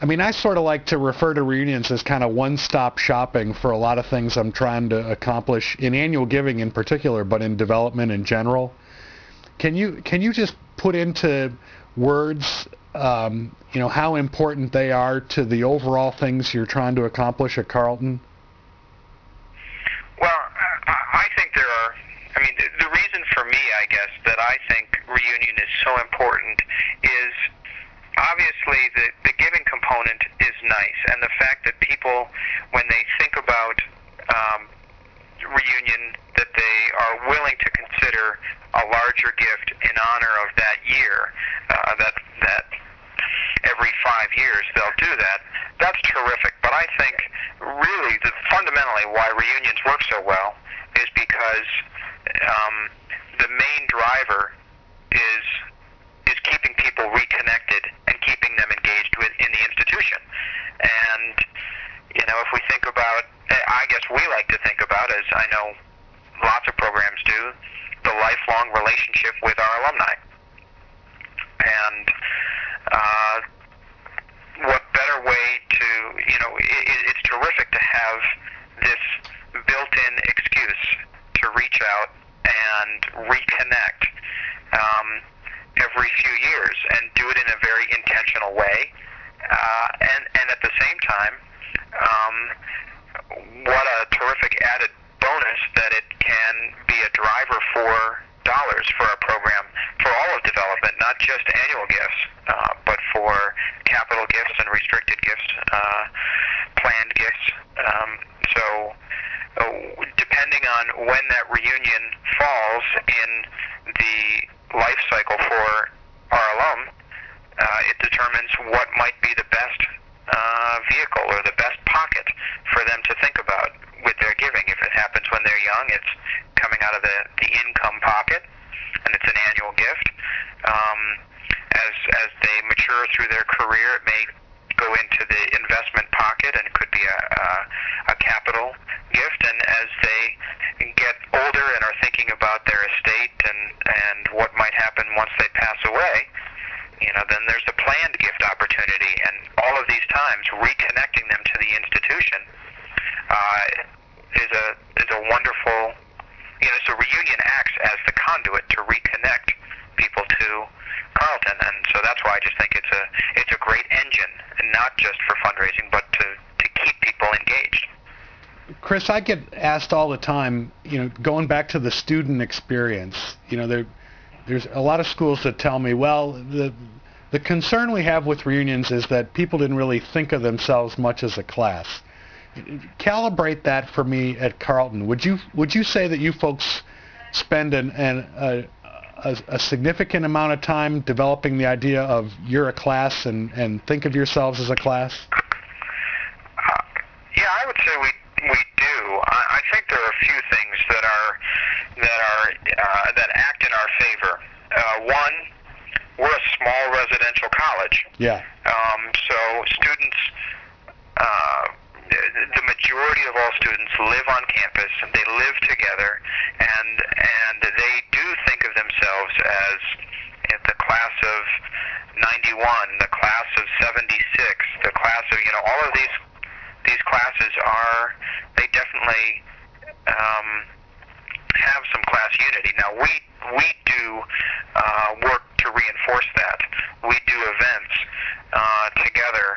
I mean, I sort of like to refer to reunions as kind of one-stop shopping for a lot of things I'm trying to accomplish in annual giving in particular, but in development in general. Can you can you just put into words, um, you know, how important they are to the overall things you're trying to accomplish at Carleton? Well, I think there are. I mean, the reason for me, I guess, that I think reunion is so important is obviously the, component is nice, and the fact that people, when they think about um, reunion, that they are willing to consider a larger gift in honor of that year. Uh, that that every five years they'll do that. That's terrific. But I think really the, fundamentally why reunions work so well is because um, the main driver is is keeping people reconnected and keeping them engaged with in the institution. And you know, if we think about, I guess we like to think about, as I know lots of programs do, the lifelong relationship with our alumni. And uh, what better way to, you know, it, it's terrific to have this built-in excuse to reach out and reconnect um, every few years and do it in a very intentional way. Uh, and, and at the same time, um, what a terrific added bonus that it can be a driver for dollars for our program for all of development, not just annual gifts, uh, but for capital gifts and restricted gifts, uh, planned gifts. Um, so uh, depending on when that reunion falls in the life cycle for our alum, uh, it determines what might be the best uh, vehicle or the best pocket for them to think about with their giving. If it happens when they're young, it's coming out of the, the income pocket, and it's an annual gift. Um, as as they mature through their career, it may go into the investment pocket, and it could be a, a, a capital gift. And as they get older and are thinking about their estate and and what might happen once they pass away, you know, then there's the planned gift opportunity, and all of these times reconnecting them to the institution uh, is a is a wonderful. You know, so reunion acts as the conduit to reconnect people to Carleton, and so that's why I just think it's a it's a great engine, and not just for fundraising, but to to keep people engaged. Chris, I get asked all the time, you know, going back to the student experience, you know, there, there's a lot of schools that tell me, well, the, the concern we have with reunions is that people didn't really think of themselves much as a class. Calibrate that for me at Carleton. Would you would you say that you folks spend an, an a, a, a, significant amount of time developing the idea of you're a class and, and think of yourselves as a class? Uh, yeah, I would say we we think there are a few things that are that are uh, that act in our favor. Uh, one, we're a small residential college. Yeah. Um, so students, uh, the majority of all students live on campus. They live together, and and they do think of themselves as the class of 91, the class of 76, the class of you know all of these these classes are they definitely um, have some class unity. Now we we do uh, work to reinforce that. We do events uh, together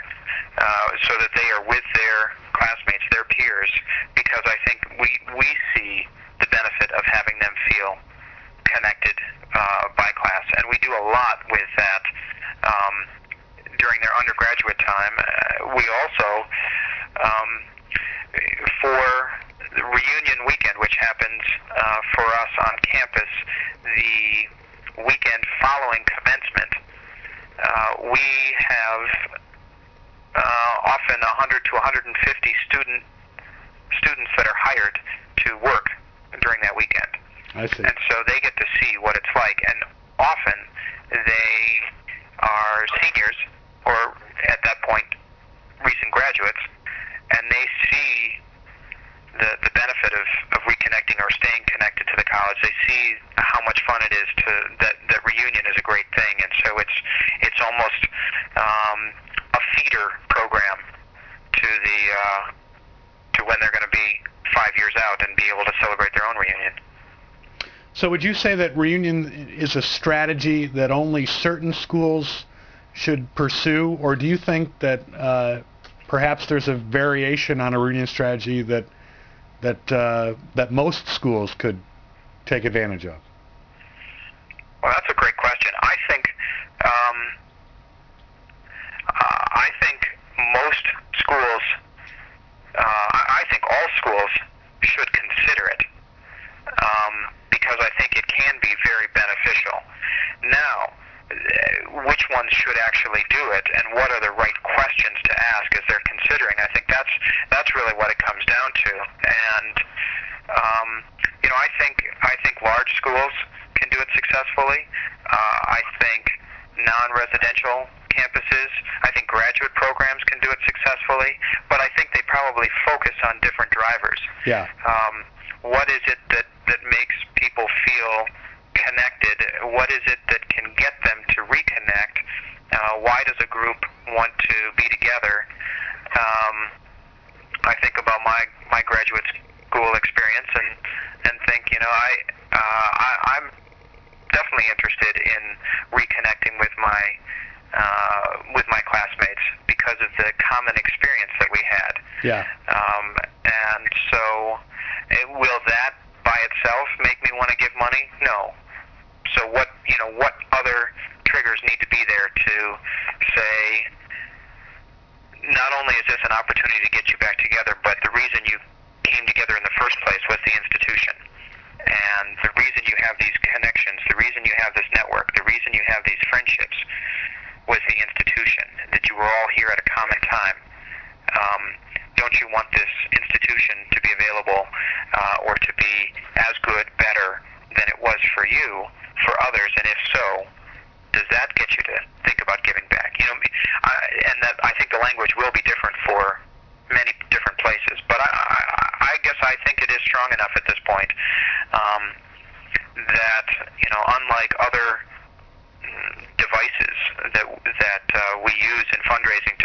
uh, so that they are with their classmates, their peers, because I think we we see the benefit of having them feel connected uh, by class, and we do a lot with that. Um, during their undergraduate time, uh, we also um, for reunion weekend, which happens uh, for us on campus the weekend following commencement, uh, we have uh, often 100 to 150 student students that are hired to work during that weekend. I see. And so they get to see what it's like, and often they are seniors or at that point recent graduates and they see the, the benefit of, of reconnecting or staying connected to the college. They see how much fun it is to that that reunion is a great thing, and so it's it's almost um, a feeder program to the uh, to when they're going to be five years out and be able to celebrate their own reunion. So would you say that reunion is a strategy that only certain schools should pursue, or do you think that uh, perhaps there's a variation on a reunion strategy that that uh, that most schools could take advantage of? Well, that's a great question. I think um, uh, I think most schools, uh, I think all schools should consider it um, because I think it can be very beneficial. Now, uh, which ones should actually do it, and what are the right questions to ask as they're considering? I think that's that's really what it comes down to. And um, you know, I think I think large schools can do it successfully. Uh, I think non-residential campuses, I think graduate programs can do it successfully, but I think they probably focus on different drivers. Yeah. Um, what is it that, that makes people feel connected? What is it that can get them to reconnect? Uh, why does a group want to be together? Um, I think about my, my graduate school experience and, and think, you know, I, uh, I, I'm definitely interested in reconnecting with my uh, with my classmates because of the common experience that we had. Yeah. Um, and so, it, will that by itself make me want to give money? No. So what you know, what other triggers need to be there to say, not only is this an opportunity to get you back together, but the reason you came together in the first place was the institution. And the reason you have these connections, the reason you have this network, the reason you have these friendships was the institution, that you were all here at a common time. Um, don't you want this institution to be available uh, or to be as good, better than it was for you, for others? And if so, does that get you to think about giving back? You know, I, and that I think the language will be different for many different places. But I, I, I guess I think it is strong enough at this point um, that you know, unlike other mm, devices that that uh, we use in fundraising